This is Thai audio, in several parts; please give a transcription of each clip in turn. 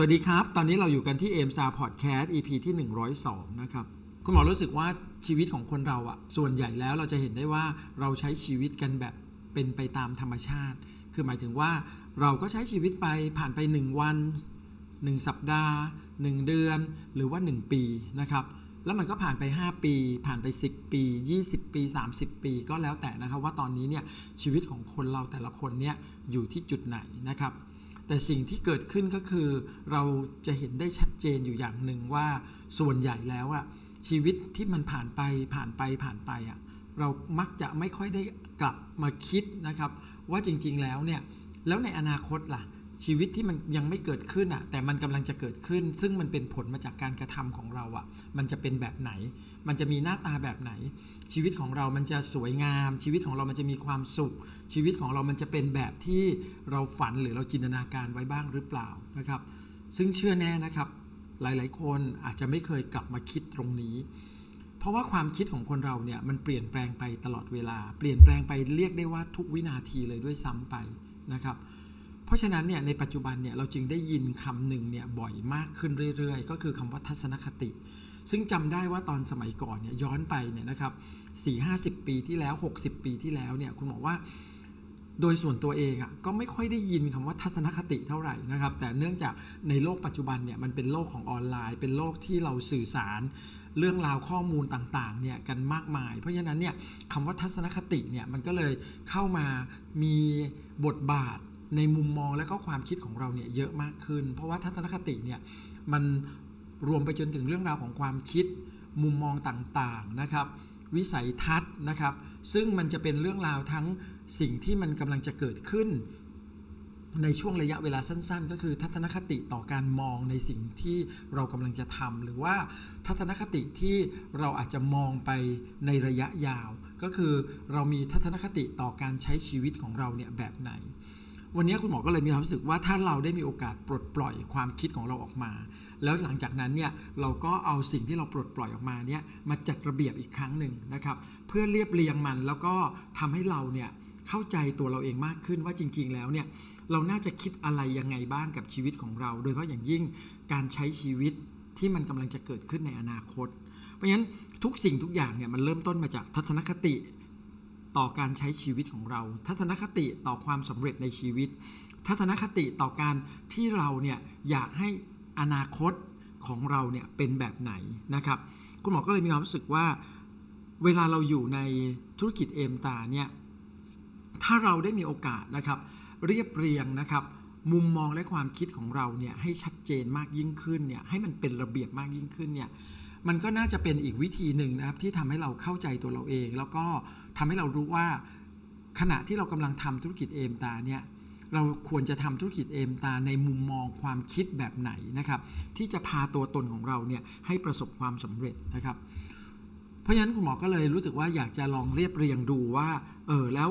สวัสดีครับ ตอนนี้เราอยู่กันที่เอ็มซาพอดแคสต์ EP ที่ 102 นะครับ คุณหมอรู้สึกว่าชีวิตของคนเราอะส่วนใหญ่แล้วเราจะเห็นได้ว่าเราใช้ชีวิตกันแบบเป็นไปตามธรรมชาติ คือหมายถึงว่าเราก็ใช้ชีวิตไปผ่านไป 1 วัน 1 สัปดาห์ 1 เดือน หรือว่า 1 ปีนะครับ แล้วมันก็ผ่านไป 5 ปี ผ่านไป 10 ปี 20 ปี 30 ปีก็แล้วแต่นะครับว่าตอนนี้เนี่ยชีวิตของคนเราแต่ละคนเนี่ยอยู่ที่จุดไหนนะครับ แต่สิ่งที่เกิดขึ้นก็คือเราจะเห็นได้ชัดเจนอยู่อย่างหนึ่งว่าส่วนใหญ่แล้วอะชีวิตที่มันผ่านไปผ่านไปผ่านไปอะเรามักจะไม่ค่อยได้กลับมาคิดนะครับ ว่าจริงๆแล้วเนี่ยแล้วในอนาคตล่ะ ชีวิตที่มันยังไม่เกิดขึ้นอะแต่มันกำลังจะเกิดขึ้น ซึ่งมันเป็นผลมาจากการกระทำของเราอะมันจะเป็นแบบไหน มันจะมีหน้าตาแบบไหน ชีวิตของเรามันจะสวยงาม ชีวิตของเรามันจะมีความสุข ชีวิตของเรามันจะเป็นแบบที่เราฝันหรือเราจินตนาการไว้บ้างหรือเปล่านะครับ ซึ่งเชื่อแน่นะครับ หลาย ๆ คนอาจจะไม่เคยกลับมาคิดตรงนี้ เพราะว่าความคิดของคนเราเนี่ยมันเปลี่ยนแปลงไปตลอดเวลา เปลี่ยนแปลงไปเรียกได้ว่าทุกวินาทีเลยด้วยซ้ำไปนะครับ เพราะฉะนั้นเนี่ยในปัจจุบันเนี่ยเราจึงได้ยินคำหนึ่งเนี่ยบ่อยมากขึ้นเรื่อยๆ ก็คือคำว่าทัศนคติ ซึ่งจำได้ว่าตอนสมัยก่อนเนี่ยย้อนไปเนี่ยนะครับ4 50ปีที่แล้ว 60 ปีที่แล้วเนี่ยคุณบอกว่าโดยส่วนตัวเองอะ่ะก็ไม่ค่อยได้ยินคำว่าทัศนคติเท่าไหร่นะครับ แต่เนื่องจากในโลกปัจจุบันเนี่ยมันเป็นโลกของออนไลน์ เป็นโลกที่เราสื่อสาร เรื่องราวข้อมูลต่างๆเนี่ยกันมากมาย เพราะฉะนั้นเนี่ยคำว่าทัศนคติเนี่ยมันก็เลยเข้ามามีบทบาท ในมุมมองและก็ความคิดของเราเนี่ยเยอะมากขึ้น เพราะว่าทัศนคติเนี่ยมันรวมไปจนถึงเรื่องราวของความคิด มุมมองต่างๆนะครับ วิสัยทัศน์นะครับ ซึ่งมันจะเป็นเรื่องราวทั้งสิ่งที่มันกำลังจะเกิดขึ้น ในช่วงระยะเวลาสั้น ๆ ก็คือทัศนคติต่อการมองในสิ่งที่เรากำลังจะทำหรือว่าทัศนคติที่เราอาจจะมองไปในระยะยาว ก็คือเรามีทัศนคติต่อการใช้ชีวิตของเราเนี่ยแบบไหน วันนี้คุณหมอก็เลยมีความรู้สึกว่าถ้าเราได้มีโอกาสปลดปล่อยความคิดของเราออกมา แล้วหลังจากนั้นเนี่ยเราก็เอาสิ่งที่เราปลดปล่อยออกมาเนี่ยมาจัดระเบียบอีกครั้งหนึ่งนะครับ เพื่อเรียบเรียงมันแล้วก็ทำให้เราเนี่ยเข้าใจตัวเราเองมากขึ้นว่าจริง ๆ แล้วเนี่ยเราน่าจะคิดอะไรยังไงบ้างกับชีวิตของเรา โดยเฉพาะอย่างยิ่งการใช้ชีวิตที่มันกำลังจะเกิดขึ้นในอนาคต เพราะฉะนั้นทุกสิ่งทุกอย่างเนี่ยมันเริ่มต้นมาจากทัศนคติ ต่อการใช้ชีวิตของเรา ทัศนคติต่อความสำเร็จในชีวิต ทัศนคติต่อการที่เราเนี่ยอยากให้อนาคตของเราเนี่ยเป็นแบบไหนนะครับ คุณหมอก็เลยมีความรู้สึกว่า เวลาเราอยู่ในธุรกิจเอมตาเนี่ยถ้าเราได้มีโอกาสนะครับ เรียบเรียงนะครับมุมมองและความคิดของเราเนี่ยให้ชัดเจนมากยิ่งขึ้นเนี่ยให้มันเป็นระเบียบมากยิ่งขึ้นเนี่ย มันก็น่าจะเป็นอีกวิธีหนึ่งนะครับที่ทำให้เราเข้าใจตัวเราเอง แล้วก็ทำให้เรารู้ว่าขณะที่เรากำลังทำธุรกิจเอมตาเนี่ยเราควรจะทำธุรกิจเอมตาในมุมมองความคิดแบบไหนนะครับที่จะพาตัวตนของเราเนี่ยให้ประสบความสำเร็จนะครับ เพราะฉะนั้นคุณหมอก็เลยรู้สึกว่าอยากจะลองเรียบเรียงดูว่าเออแล้ว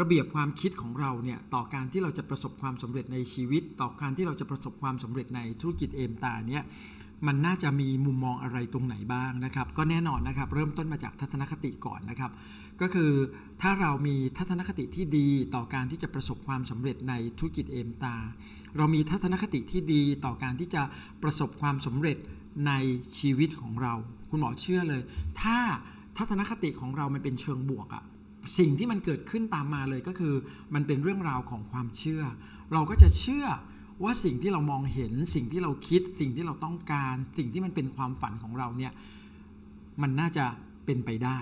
ระเบียบความคิดของเราเนี่ยต่อการที่เราจะประสบความสำเร็จในชีวิต ต่อการที่เราจะประสบความสำเร็จในธุรกิจเอมตาเนี่ย มันน่าจะมีมุมมองอะไรตรงไหนบ้างนะครับ ก็แน่นอนนะครับ เริ่มต้นมาจากทัศนคติก่อนนะครับ ก็คือถ้าเรามีทัศนคติที่ดีต่อการที่จะประสบความสำเร็จในธุรกิจเอมตา เรามีทัศนคติที่ดีต่อการที่จะประสบความสำเร็จในชีวิตของเรา คุณหมอเชื่อเลย ถ้าทัศนคติของเรามันเป็นเชิงบวกอะสิ่งที่มันเกิดขึ้นตามมาเลยก็คือ มันเป็นเรื่องราวของความเชื่อ เราก็จะเชื่อ ว่าสิ่งที่เรามองเห็นสิ่งที่เราคิด สิ่งที่เราต้องการ สิ่งที่มันเป็นความฝันของเราเนี่ยมันน่าจะเป็นไปได้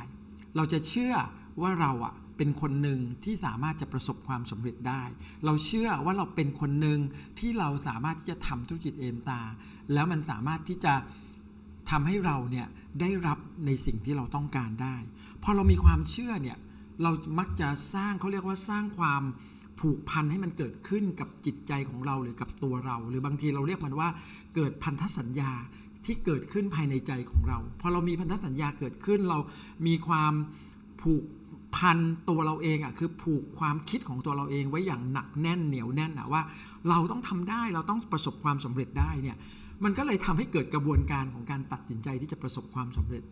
เราจะเชื่อว่าเราอะเป็นคนหนึ่งที่สามารถจะประสบความสำเร็จได้ เราเชื่อว่าเราเป็นคนหนึ่งที่เราสามารถที่จะทำธุรกิจเอมตา แล้วมันสามารถที่จะทำให้เราเนี่ยได้รับในสิ่งที่เราต้องการได้ พอเรามีความเชื่อเนี่ยเรามักจะสร้างเขาเรียกว่าสร้างความ ผูกพันให้มันเกิดขึ้นกับจิตใจของเราหรือกับตัวเรา หรือบางทีเราเรียกมันว่าเกิดพันธสัญญาที่เกิดขึ้นภายในใจของเรา พอเรามีพันธสัญญาเกิดขึ้นเรามีความผูกพันตัวเราเองอะคือผูกความคิดของตัวเราเองไว้อย่างหนักแน่นเหนียวแน่นอะว่า เราต้องทำได้เราต้องประสบความสำเร็จได้เนี่ยมันก็เลยทำให้เกิดกระบวนการของการตัดสินใจที่จะประสบความสำเร็จ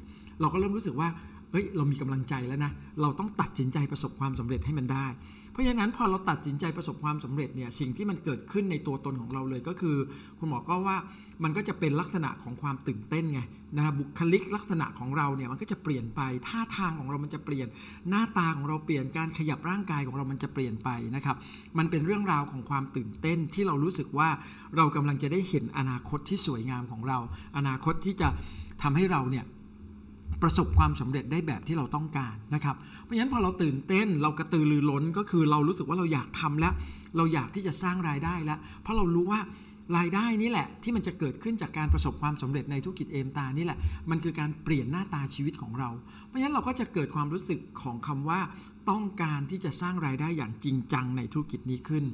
เราก็เริ่มรู้สึกว่าเอ้ยเรามีกำลังใจแล้วนะเราต้องตัดสินใจประสบความสำเร็จให้มันได้ ราะฉะนั้นพอเราตัดสินใจประสบความสำเร็จเนี่ยสิ่งที่มันเกิดขึ้นในตัวตนของเราเลยก็คือ คุณหมอก็ว่ามันก็จะเป็นลักษณะของความตื่นเต้นไงนะบุคลิกลักษณะของเราเนี่ยมันก็จะเปลี่ยนไปท่าทางของเรามันจะเปลี่ยนหน้าตาของเราเปลี่ยนการขยับร่างกายของเรามันจะเปลี่ยนไปนะครับมันเป็นเรื่องราวของความตื่นเต้นที่เรารู้สึกว่าเรากำลังจะได้เห็นอนาคตที่สวยงามของเรา อนาคตที่จะทำให้เราเนี่ย ประสบความสำเร็จได้แบบที่เราต้องการนะครับ เพราะฉะนั้นพอเราตื่นเต้นเรากระตือรือร้นก็คือเรารู้สึกว่าเราอยากทำแล้ว เราอยากที่จะสร้างรายได้แล้ว เพราะเรารู้ว่ารายได้นี่แหละ ที่มันจะเกิดขึ้นจากการประสบความสำเร็จในธุรกิจเอมตานี่แหละ มันคือการเปลี่ยนหน้าตาชีวิตของเรา เพราะฉะนั้นเราก็จะเกิดความรู้สึกของคำว่า ต้องการที่จะสร้างรายได้อย่างจริงจังในธุรกิจนี้ขึ้น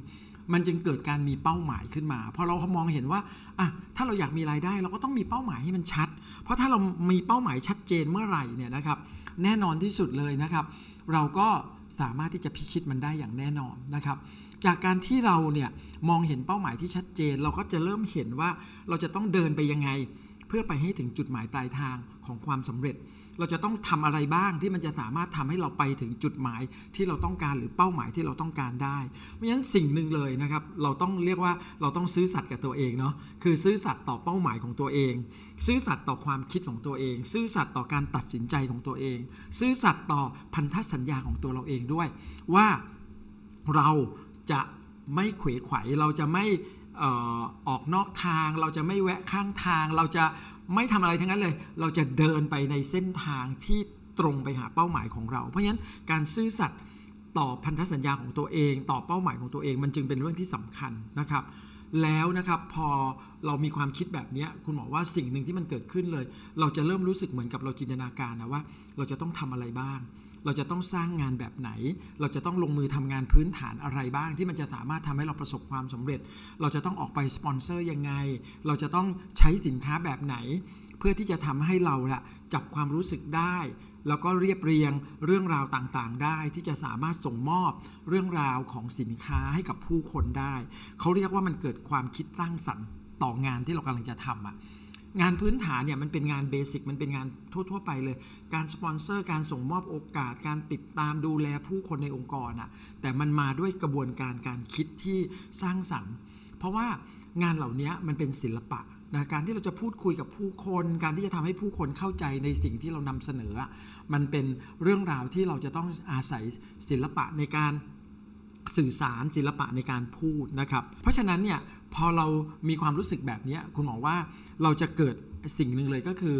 มันจึงเกิดการมีเป้าหมายขึ้นมาพอเรามองเห็นว่าอะถ้าเราอยากมีรายได้เราก็ต้องมีเป้าหมายให้มันชัด เพราะถ้าเรามีเป้าหมายชัดเจนเมื่อไหร่เนี่ยนะครับ แน่นอนที่สุดเลยนะครับ เราก็สามารถที่จะพิชิตมันได้อย่างแน่นอนนะครับ จากการที่เราเนี่ยมองเห็นเป้าหมายที่ชัดเจน เราก็จะเริ่มเห็นว่าเราจะต้องเดินไปยังไง เพื่อไปให้ถึงจุดหมายปลายทางของความสำเร็จ เราจะต้องทำอะไรบ้างที่มันจะสามารถทำให้เราไปถึงจุดหมายที่เราต้องการหรือเป้าหมายที่เราต้องการได้ เพราะฉะนั้นสิ่งหนึ่งเลยนะครับ เราต้องเรียกว่าเราต้องซื้อสัตย์กับตัวเองเนาะคือซื้อสัตย์ต่อเป้าหมายของตัวเอง ซื่อสัตย์ต่อความคิดของตัวเอง ซื่อสัตย์ต่อการตัดสินใจของตัวเอง ซื่อสัตย์ต่อพันธสัญญาของตัวเราเองด้วย ว่าเราจะไม่เขวไขวเราจะไม่ออกนอกทาง เราจะไม่แวะข้างทาง เราจะ ไม่ทำอะไรทั้งนั้นเลย เราจะเดินไปในเส้นทางที่ตรงไปหาเป้าหมายของเรา เพราะฉะนั้นการซื่อสัตย์ต่อพันธสัญญาของตัวเอง ต่อเป้าหมายของตัวเอง มันจึงเป็นเรื่องที่สำคัญนะครับ แล้วนะครับพอเรามีความคิดแบบนี้คุณหมอว่าสิ่งหนึ่งที่มันเกิดขึ้นเลย เราจะเริ่มรู้สึกเหมือนกับเราจินตนาการนะว่า เราจะต้องทำอะไรบ้าง เราจะต้องสร้างงานแบบไหน เราจะต้องลงมือทำงานพื้นฐานอะไรบ้าง ที่มันจะสามารถทำให้เราประสบความสำเร็จ เราจะต้องออกไปสปอนเซอร์ยังไง เราจะต้องใช้สินค้าแบบไหน เพื่อที่จะทำให้เราละจับความรู้สึกได้ แล้วก็เรียบเรียงเรื่องราวต่างๆ ได้ที่จะสามารถส่งมอบเรื่องราวของสินค้าให้กับผู้คนได้ เขาเรียกว่ามันเกิดความคิดสร้างสรรค์ต่องานที่เรากำลังจะทำอะ งานพื้นฐานเนี่ยมันเป็นงานเบสิกมันเป็นงานทั่วๆไปเลย การสปอนเซอร์การส่งมอบโอกาส การติดตามดูแลผู้คนในองค์กรอะแต่มันมาด้วยกระบวนการการคิดที่สร้างสรรค์ เพราะว่างานเหล่านี้มันเป็นศิลปะนะการที่เราจะพูดคุยกับผู้คน การที่จะทำให้ผู้คนเข้าใจในสิ่งที่เรานำเสนอ มันเป็นเรื่องราวที่เราจะต้องอาศัยศิลปะในการสื่อสารศิลปะในการพูดนะครับ เพราะฉะนั้นเนี่ย พอเรามีความรู้สึกแบบนี้คุณหมอว่าเราจะเกิดสิ่งหนึ่งเลยก็คือ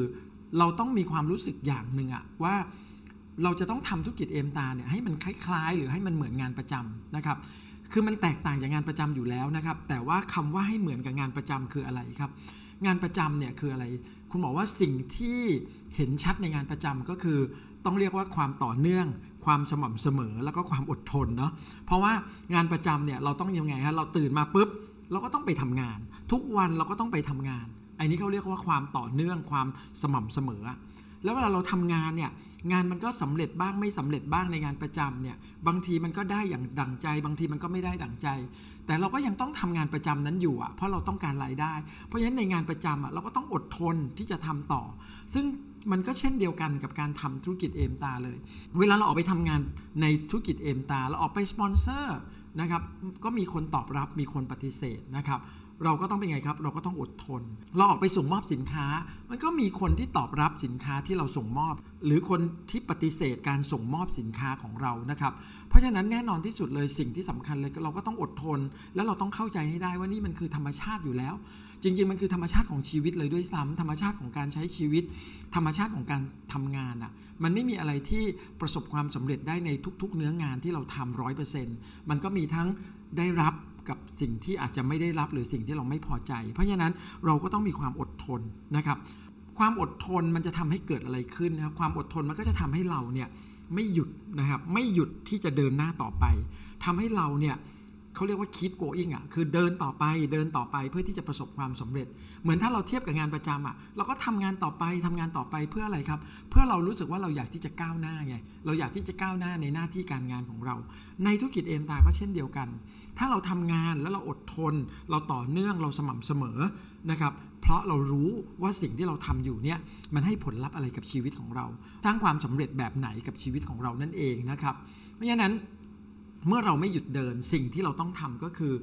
เราต้องมีความรู้สึกอย่างหนึ่งอะว่าเราจะต้องทำธุรกิจเอมตาเนี่ยให้มันคล้ายๆ หรือให้มันเหมือนงานประจำนะครับคือมันแตกต่างจากงานประจำอยู่แล้วนะครับ แต่ว่าคำว่าให้เหมือนกับงานประจำคืออะไรครับ งานประจำเนี่ยคืออะไร คุณบอกว่าสิ่งที่เห็นชัดในงานประจำก็คือ ต้องเรียกว่าความต่อเนื่อง ความสม่ำเสมอแล้วก็ความอดทนเนาะเพราะว่างานประจำเนี่ยเราต้องยังไงฮะเราตื่นมาปุ๊บ เราก็ต้องไปทำงาน ทุกวันเราก็ต้องไปทำงาน อันนี้เขาเรียกว่าความต่อเนื่องความสม่ำเสมอ แล้วเวลาเราทำงานเนี่ยงานมันก็สำเร็จบ้างไม่สำเร็จบ้างในงานประจำเนี่ยบางทีมันก็ได้อย่างดั่งใจ บางทีมันก็ไม่ได้ดั่งใจ แต่เราก็ยังต้องทำงานประจำนั้นอยู่อะเพราะเราต้องการรายได้ เพราะฉะนั้นในงานประจำอะเราก็ต้องอดทนที่จะทำต่อ ซึ่งมันก็เช่นเดียวกันกับการทำธุรกิจเอมตาเลย เวลาเราออกไปทำงานในธุรกิจเอมตาเราออกไปสปอนเซอร์ นะครับ ก็มีคนตอบรับมีคนปฏิเสธนะครับ เราก็ต้องเป็นไงครับ เราก็ต้องอดทน เราออกไปส่งมอบสินค้า มันก็มีคนที่ตอบรับสินค้าที่เราส่งมอบ หรือคนที่ปฏิเสธการส่งมอบสินค้าของเรานะครับ เพราะฉะนั้นแน่นอนที่สุดเลยสิ่งที่สำคัญเลยเราก็ต้องอดทน แล้วเราต้องเข้าใจให้ได้ว่านี่มันคือธรรมชาติอยู่แล้ว จริงๆ มันคือธรรมชาติของชีวิตเลยด้วยซ้ำธรรมชาติของการใช้ชีวิต ธรรมชาติของการทำงานอะมันไม่มีอะไรที่ประสบความสำเร็จได้ในทุก ๆ เนื้องานที่เราทำร้อยเปอร์เซ็นต์มันก็มีทั้งได้รับกับสิ่งที่อาจจะไม่ได้รับหรือสิ่งที่เราไม่พอใจ เพราะฉะนั้นเราก็ต้องมีความอดทนนะครับ ความอดทนมันจะทำให้เกิดอะไรขึ้นนะครับ ความอดทนมันก็จะทำให้เราเนี่ยไม่หยุดนะครับ ไม่หยุดที่จะเดินหน้าต่อไปทำให้เราเนี่ย เขาเรียกว่า keep going อะคือเดินต่อไปเดินต่อไปเพื่อที่จะประสบความสำเร็จ เหมือนถ้าเราเทียบกับงานประจำอะเราก็ทำงานต่อไปทำงานต่อไปเพื่ออะไรครับ เพื่อเรารู้สึกว่าเราอยากที่จะก้าวหน้าไงเราอยากที่จะก้าวหน้าในหน้าที่การงานของเรา ในธุรกิจเอ็มตาก็เช่นเดียวกัน ถ้าเราทำงานแล้วเราอดทน เราต่อเนื่องเราสม่ำเสมอนะครับเพราะเรารู้ว่าสิ่งที่เราทำอยู่เนี่ยมันให้ผลลัพธ์อะไรกับชีวิตของเราสร้างความสำเร็จแบบไหนกับชีวิตของเรานั่นเองนะครับเพราะฉะนั้น เมื่อเราไม่หยุดเดินสิ่งที่เราต้องทำก็คือ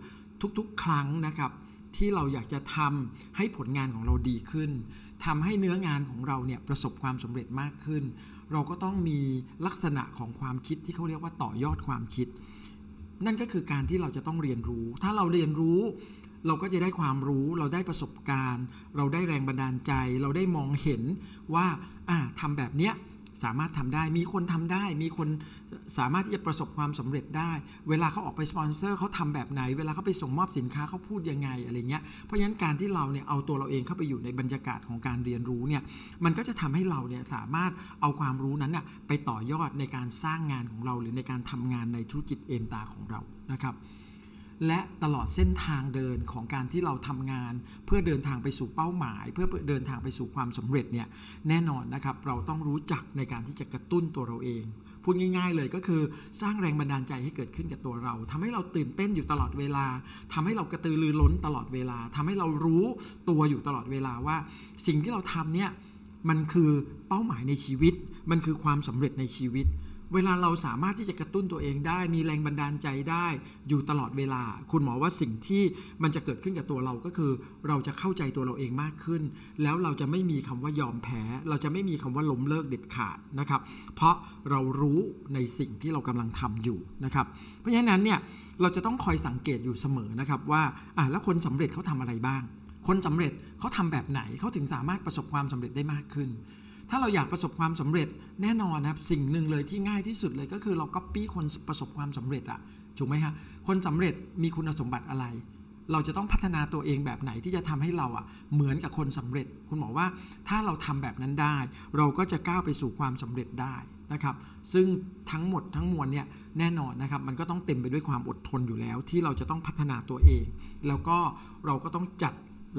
ทุกๆ ครั้งนะครับที่เราอยากจะทำให้ผลงานของเราดีขึ้นทำให้เนื้องานของเราเนี่ยประสบความสำเร็จมากขึ้น เราก็ต้องมีลักษณะของความคิดที่เขาเรียกว่าต่อยอดความคิด นั่นก็คือการที่เราจะต้องเรียนรู้ ถ้าเราเรียนรู้เราก็จะได้ความรู้ เราได้ประสบการณ์ เราได้แรงบันดาลใจ เราได้มองเห็นว่าอ่าทำแบบเนี้ย สามารถทำได้ มีคนทำได้ มีคนสามารถที่จะประสบความสำเร็จได้ เวลาเขาออกไปสปอนเซอร์เขาทำแบบไหน เวลาเขาไปส่งมอบสินค้าเขาพูดยังไงอะไรเงี้ย เพราะฉะนั้นการที่เราเนี่ยเอาตัวเราเองเข้าไปอยู่ในบรรยากาศของการเรียนรู้เนี่ยมันก็จะทำให้เราเนี่ยสามารถเอาความรู้นั้นน่ะไปต่อยอดในการสร้างงานของเรา หรือในการทำงานในธุรกิจเอมตาของเรานะครับ และตลอดเส้นทางเดินของการที่เราทำงาน เพื่อเดินทางไปสู่เป้าหมาย เพื่อเดินทางไปสู่ความสำเร็จเนี่ยแน่นอนนะครับเราต้องรู้จักในการที่จะกระตุ้นตัวเราเองพูดง่ายๆเลยก็คือสร้างแรงบันดาลใจให้เกิดขึ้นกับตัวเราทำให้เราตื่นเต้นอยู่ตลอดเวลาทำให้เรากระตือรือร้นตลอดเวลาทำให้เรารู้ตัวอยู่ตลอดเวลาว่า สิ่งที่เราทำเนี่ยมันคือเป้าหมายในชีวิต มันคือความสำเร็จในชีวิต เวลาเราสามารถที่จะกระตุ้นตัวเองได้ มีแรงบันดาลใจได้อยู่ตลอดเวลา คุณหมอว่าสิ่งที่มันจะเกิดขึ้นกับตัวเราก็คือ เราจะเข้าใจตัวเราเองมากขึ้น แล้วเราจะไม่มีคำว่ายอมแพ้ เราจะไม่มีคำว่าล้มเลิกเด็ดขาดนะครับ เพราะเรารู้ในสิ่งที่เรากำลังทำอยู่นะครับ เพราะฉะนั้นเนี่ยเราจะต้องคอยสังเกตอยู่เสมอนะครับว่าอะแล้วคนสำเร็จเขาทำอะไรบ้าง คนสำเร็จเขาทำแบบไหนเขาถึงสามารถประสบความสำเร็จได้มากขึ้น ถ้าเราอยากประสบความสำเร็จแน่นอนนะครับสิ่งหนึ่งเลยที่ง่ายที่สุดเลยก็คือเราก๊อปปี้คนประสบความสำเร็จอะถูกไหมฮะคนสำเร็จมีคุณสมบัติอะไร เราจะต้องพัฒนาตัวเองแบบไหนที่จะทำให้เราอะเหมือนกับคนสำเร็จ คุณหมอว่าถ้าเราทำแบบนั้นได้ เราก็จะก้าวไปสู่ความสำเร็จได้นะครับซึ่งทั้งหมดทั้งมวลเนี่ยแน่นอนนะครับมันก็ต้องเต็มไปด้วยความอดทนอยู่แล้ว ที่เราจะต้องพัฒนาตัวเอง แล้วก็เราก็ต้องจัด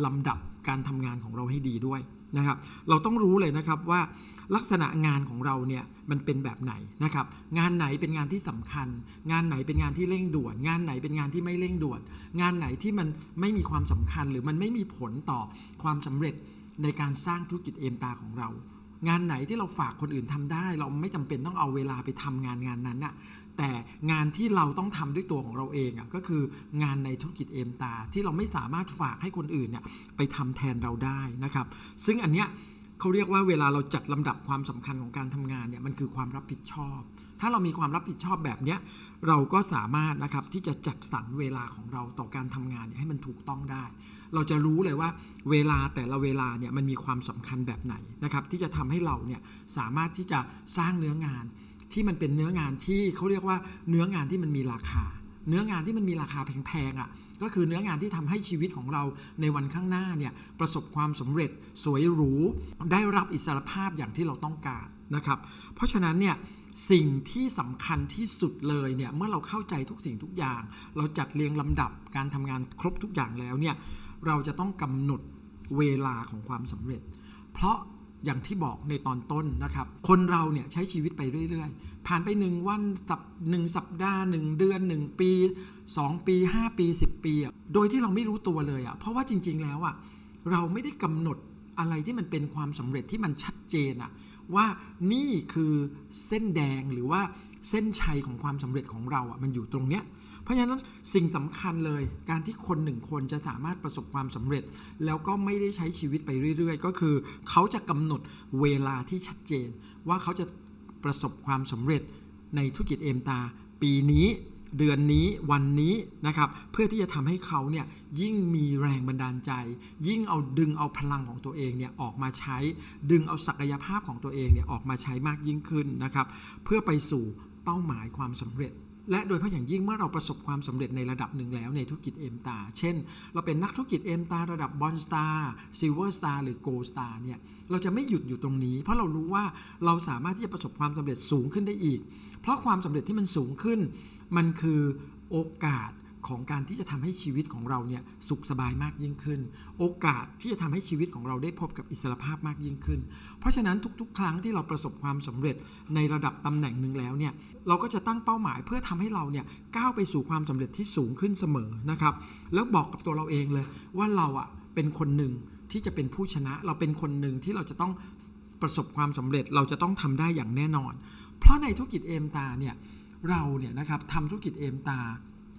ลำดับการทำงานของเราให้ดีด้วยนะครับ เราต้องรู้เลยนะครับว่าลักษณะงานของเราเนี่ยมันเป็นแบบไหนนะครับ งานไหนเป็นงานที่สำคัญ งานไหนเป็นงานที่เร่งด่วน งานไหนเป็นงานที่ไม่เร่งด่วน งานไหนที่มันไม่มีความสำคัญหรือมันไม่มีผลต่อความสำเร็จในการสร้างธุรกิจเอมตาของเรา งานไหนที่เราฝากคนอื่นทำได้ เราไม่จำเป็นต้องเอาเวลาไปทำงานงานนั้นอะแต่งานที่เราต้องทำด้วยตัวของเราเองอะก็คืองานในธุรกิจเอมตา ที่เราไม่สามารถฝากให้คนอื่นเนี่ยไปทำแทนเราได้นะครับ ซึ่งอันเนี้ยเขาเรียกว่าเวลาเราจัดลำดับความสำคัญของการทำงานเนี่ยมันคือความรับผิดชอบ ถ้าเรามีความรับผิดชอบแบบเนี้ยเราก็สามารถนะครับที่จะจัดสรรเวลาของเราต่อการทำงานเนี่ยให้มันถูกต้องได้ เราจะรู้เลยว่าเวลาแต่ละเวลาเนี่ยมันมีความสำคัญแบบไหนนะครับที่จะทำให้เราเนี่ยสามารถที่จะสร้างเนื้องานที่มันเป็นเนื้องานที่เขาเรียกว่าเนื้องานที่มันมีราคา เนื้องานที่มันมีราคาแพงๆอะก็คือเนื้องานที่ทำให้ชีวิตของเราในวันข้างหน้าเนี่ยประสบความสำเร็จสวยหรู ได้รับอิสรภาพอย่างที่เราต้องการนะครับ เพราะฉะนั้นเนี่ยสิ่งที่สำคัญที่สุดเลยเนี่ยเมื่อเราเข้าใจทุกสิ่งทุกอย่าง เราจัดเรียงลำดับการทำงานครบทุกอย่างแล้วเนี่ย เราจะต้องกำหนดเวลาของความสำเร็จ เพราะอย่างที่บอกในตอนต้นนะครับ คนเราเนี่ยใช้ชีวิตไปเรื่อย ๆ ผ่านไปหนึ่งวันสัปหนึ่งสัปดาห์หนึ่งเดือนหนึ่งปี 2 ปี 5 ปี 10 ปี โดยที่เราไม่รู้ตัวเลยอะเพราะว่าจริง ๆ แล้วอะเราไม่ได้กำหนดอะไรที่มันเป็นความสำเร็จที่มันชัดเจนอะว่านี่คือเส้นแดงหรือว่าเส้นชัยของความสำเร็จของเราอะมันอยู่ตรงเนี้ย เพราะฉะนั้นสิ่งสำคัญเลยการที่คนหนึ่งคนจะสามารถประสบความสำเร็จ แล้วก็ไม่ได้ใช้ชีวิตไปเรื่อย ๆ ก็คือ เขาจะกำหนดเวลาที่ชัดเจน ว่าเขาจะประสบความสำเร็จในธุรกิจเอมตา ปีนี้เดือนนี้วันนี้นะครับเพื่อที่จะทำให้เขาเนี่ยยิ่งมีแรงบันดาลใจ ยิ่งเอาดึงเอาพลังของตัวเองเนี่ยออกมาใช้ ดึงเอาศักยภาพของตัวเองเนี่ยออกมาใช้มากยิ่งขึ้นนะครับเพื่อไปสู่เป้าหมายความสำเร็จ และโดยเฉพาะอย่างยิ่งเมื่อเราประสบความสำเร็จในระดับหนึ่งแล้วในธุรกิจ Aimstar เช่น เราเป็นนักธุรกิจ Aimstar ระดับ Bronze Star Silver Star หรือ Gold Star เนี่ยเราจะไม่หยุดอยู่ตรงนี้ เพราะเรารู้ว่าเราสามารถที่จะประสบความสำเร็จสูงขึ้นได้อีก เพราะความสำเร็จที่มันสูงขึ้น มันคือโอกาส ของการที่จะทำให้ชีวิตของเราเนี่ยสุขสบายมากยิ่งขึ้น โอกาสที่จะทำให้ชีวิตของเราได้พบกับอิสรภาพมากยิ่งขึ้น เพราะฉะนั้นทุก ๆ ครั้งที่เราประสบความสำเร็จในระดับตำแหน่งหนึ่งแล้วเนี่ยเราก็จะตั้งเป้าหมายเพื่อทำให้เราเนี่ยก้าวไปสู่ความสำเร็จที่สูงขึ้นเสมอนะครับแล้วบอกกับตัวเราเองเลยว่าเราอะเป็นคนหนึ่งที่จะเป็นผู้ชนะเราเป็นคนหนึ่งที่เราจะต้องประสบความสำเร็จเราจะต้องทำได้อย่างแน่นอน เพราะในธุรกิจเอมตาเนี่ยเราเนี่ยนะครับทำธุรกิจเอมตา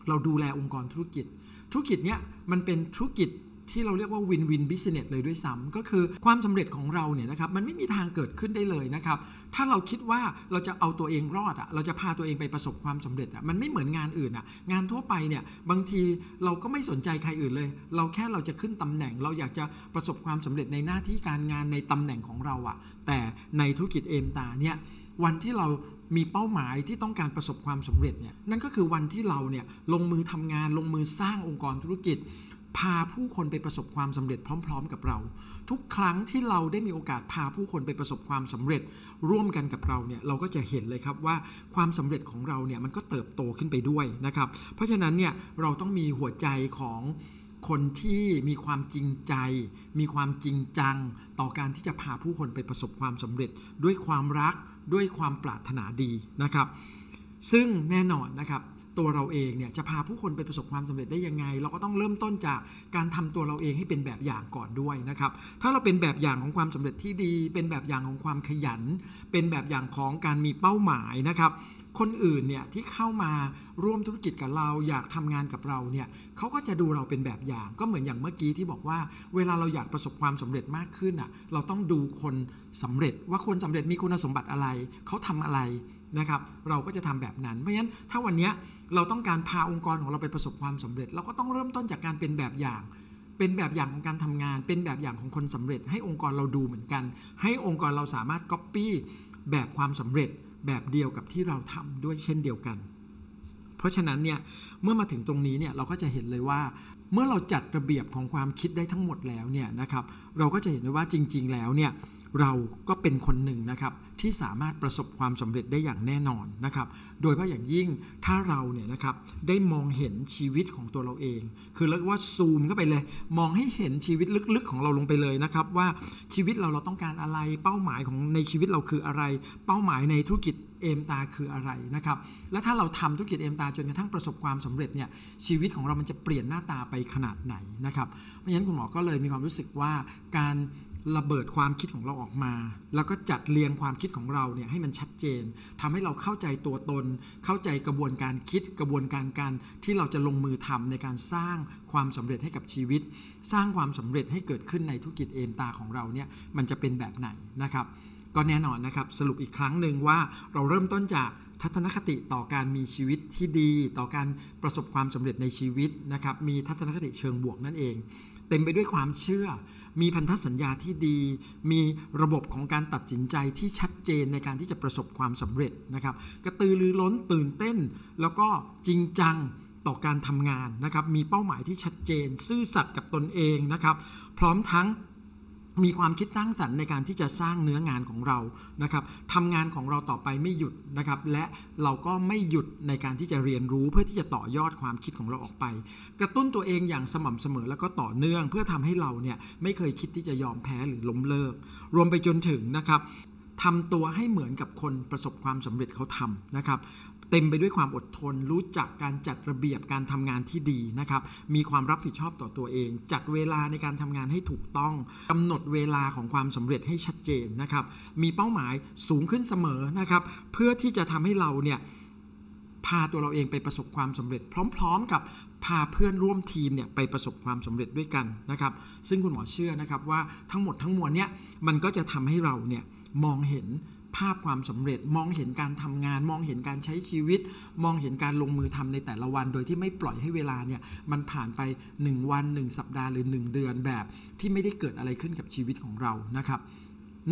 เราดูแลองค์กรธุรกิจ ธุรกิจเนี้ยมันเป็นธุรกิจที่เราเรียกว่า win-win business เลยด้วยซ้ำก็คือความสำเร็จของเราเนี่ยนะครับมันไม่มีทางเกิดขึ้นได้เลยนะครับ ถ้าเราคิดว่าเราจะเอาตัวเองรอดอะเราจะพาตัวเองไปประสบความสำเร็จอะมันไม่เหมือนงานอื่นอะงานทั่วไปเนี่ยบางทีเราก็ไม่สนใจใครอื่นเลย เราแค่เราจะขึ้นตำแหน่ง เราอยากจะประสบความสำเร็จในหน้าที่การงานในตำแหน่งของเราอะแต่ในธุรกิจ Aimstar เนี่ยวันที่เรา มีเป้าหมายที่ต้องการประสบความสำเร็จเนี่ยนั่นก็คือวันที่เราเนี่ยลงมือทำงานลงมือสร้างองค์กรธุรกิจ พาผู้คนไปประสบความสำเร็จพร้อม ๆ กับเรา ทุกครั้งที่เราได้มีโอกาสพาผู้คนไปประสบความสำเร็จ ร่วมกันกับเราเนี่ยเราก็จะเห็นเลยครับว่าความสำเร็จของเราเนี่ยมันก็เติบโตขึ้นไปด้วยนะครับ เพราะฉะนั้นเนี่ยเราต้องมีหัวใจของคนที่มีความจริงใจ มีความจริงจัง ต่อการที่จะพาผู้คนไปประสบความสำเร็จด้วยความรัก ด้วยความปรารถนาดีนะครับ ซึ่งแน่นอนนะครับ ตัวเราเองเนี่ยจะพาผู้คนไปประสบความสำเร็จได้ยังไง เราก็ต้องเริ่มต้นจากการทำตัวเราเองให้เป็นแบบอย่างก่อนด้วยนะครับถ้าเราเป็นแบบอย่างของความสำเร็จที่ดี เป็นแบบอย่างของความขยัน เป็นแบบอย่างของการมีเป้าหมายนะครับคนอื่นเนี่ยที่เข้ามาร่วมธุรกิจกับเราอยากทำงานกับเราเนี่ยเขาก็จะดูเราเป็นแบบอย่างก็เหมือนอย่างเมื่อกี้ที่บอกว่า เวลาเราอยากประสบความสำเร็จมากขึ้นอะเราต้องดูคนสำเร็จว่าคนสำเร็จมีคุณสมบัติอะไรเขาทำอะไร นะครับเราก็จะทำแบบนั้น เพราะฉะนั้นถ้าวันนี้เราต้องการพาองค์กรของเราไปประสบความสำเร็จ เราก็ต้องเริ่มต้นจากการเป็นแบบอย่าง เป็นแบบอย่างของการทำงาน เป็นแบบอย่างของคนสำเร็จ ให้องค์กรเราดูเหมือนกัน ให้องค์กรเราสามารถก๊อปปี้แบบความสำเร็จแบบเดียวกับที่เราทำด้วยเช่นเดียวกัน เพราะฉะนั้นเนี่ยเมื่อมาถึงตรงนี้เนี่ยเราก็จะเห็นเลยว่า เมื่อเราจัดระเบียบของความคิดได้ทั้งหมดแล้วเนี่ยนะครับเราก็จะเห็นได้ว่าจริง ๆ แล้วเนี่ย เราก็เป็นคนหนึ่งนะครับที่สามารถประสบความสำเร็จได้อย่างแน่นอนนะครับ โดยเฉพาะอย่างยิ่งถ้าเราเนี่ยนะครับได้มองเห็นชีวิตของตัวเราเอง คือเรียกว่าซูมเข้าไปเลย มองให้เห็นชีวิตลึกๆของเราลงไปเลยนะครับว่าชีวิตเราเราต้องการอะไร เป้าหมายของในชีวิตเราคืออะไร เป้าหมายในธุรกิจเอมตาคืออะไรนะครับ และถ้าเราทำธุรกิจเอมตาจนกระทั่งประสบความสำเร็จเนี่ยชีวิตของเรามันจะเปลี่ยนหน้าตาไปขนาดไหนนะครับ เพราะฉะนั้นคุณหมอก็เลยมีความรู้สึกว่าการ ระเบิดความคิดของเราออกมา แล้วก็จัดเรียงความคิดของเราเนี่ยให้มันชัดเจนทำให้เราเข้าใจตัวตน เข้าใจกระบวนการคิดกระบวนการการที่เราจะลงมือทำในการสร้างความสำเร็จให้กับชีวิต สร้างความสำเร็จให้เกิดขึ้นในธุรกิจเอมตาของเราเนี่ยมันจะเป็นแบบไหนนะครับก็แน่นอนนะครับสรุปอีกครั้งหนึ่งว่าเราเริ่มต้นจากทัศนคติต่อการมีชีวิตที่ดี ต่อการประสบความสำเร็จในชีวิตนะครับมีทัศนคติเชิงบวกนั่นเอง ต็มไปด้วยความเชื่อ มีพันธสัญญาที่ดี มีระบบของการตัดสินใจที่ชัดเจนในการที่จะประสบความสำเร็จนะครับ กระตือรือร้นตื่นเต้น แล้วก็จริงจังต่อการทำงานนะครับ มีเป้าหมายที่ชัดเจน ซื่อสัตย์กับตนเองนะครับ พร้อมทั้ง มีความคิดสร้างสรรค์ในการที่จะสร้างเนื้องานของเรานะครับทำงานของเราต่อไปไม่หยุดนะครับ และเราก็ไม่หยุดในการที่จะเรียนรู้เพื่อที่จะต่อยอดความคิดของเราออกไป กระตุ้นตัวเองอย่างสม่ำเสมอแล้วก็ต่อเนื่อง เพื่อทำให้เราเนี่ยไม่เคยคิดที่จะยอมแพ้หรือล้มเลิก รวมไปจนถึงนะครับทำตัวให้เหมือนกับคนประสบความสำเร็จเขาทำนะครับ เต็มไปด้วยความอดทน รู้จักการจัดระเบียบการทำงานที่ดีนะครับ มีความรับผิดชอบต่อตัวเอง จัดเวลาในการทำงานให้ถูกต้องกำหนดเวลาของความสำเร็จให้ชัดเจนนะครับ มีเป้าหมายสูงขึ้นเสมอนะครับ เพื่อที่จะทำให้เราเนี่ยพาตัวเราเองไปประสบความสำเร็จ พร้อม ๆ กับพาเพื่อนร่วมทีมเนี่ยไปประสบความสำเร็จด้วยกันนะครับ ซึ่งคุณหมอเชื่อนะครับว่าทั้งหมดทั้งมวลเนี่ยมันก็จะทำให้เราเนี่ยมองเห็น ภาพความสำเร็จมองเห็นการทำงาน มองเห็นการใช้ชีวิต มองเห็นการลงมือทำในแต่ละวัน โดยที่ไม่ปล่อยให้เวลาเนี่ยมันผ่านไป 1 วัน 1 สัปดาห์หรือ 1 เดือนแบบที่ไม่ได้เกิดอะไรขึ้นกับชีวิตของเรานะครับ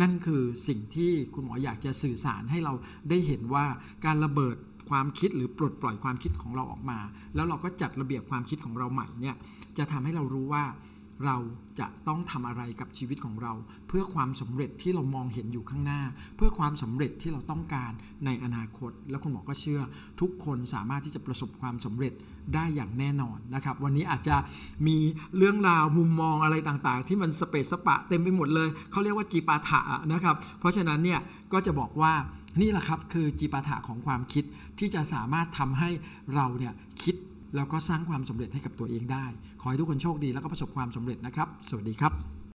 นั่นคือสิ่งที่คุณหมออยากจะสื่อสารให้เราได้เห็นว่าการระเบิดความคิดหรือปลดปล่อยความคิดของเราออกมา แล้วเราก็จัดระเบียบความคิดของเราใหม่เนี่ยจะทำให้เรารู้ว่า เราจะต้องทำอะไรกับชีวิตของเรา เพื่อความสำเร็จที่เรามองเห็นอยู่ข้างหน้า เพื่อความสำเร็จที่เราต้องการในอนาคต และคุณหมอก็เชื่อ ทุกคนสามารถที่จะประสบความสำเร็จได้อย่างแน่นอนนะครับ วันนี้อาจจะมีเรื่องราวมุมมองอะไรต่างๆ ที่มันสเปซสปะเต็มไปหมดเลย เขาเรียกว่าจีปาถะนะครับ เพราะฉะนั้นเนี่ยก็จะบอกว่านี่แหละครับคือจีปาถะของความคิดที่จะสามารถทำให้เราเนี่ยคิด แล้วก็สร้างความสำเร็จให้กับตัวเองได้ ขอให้ทุกคนโชคดีแล้วก็ประสบความสำเร็จนะครับ สวัสดีครับ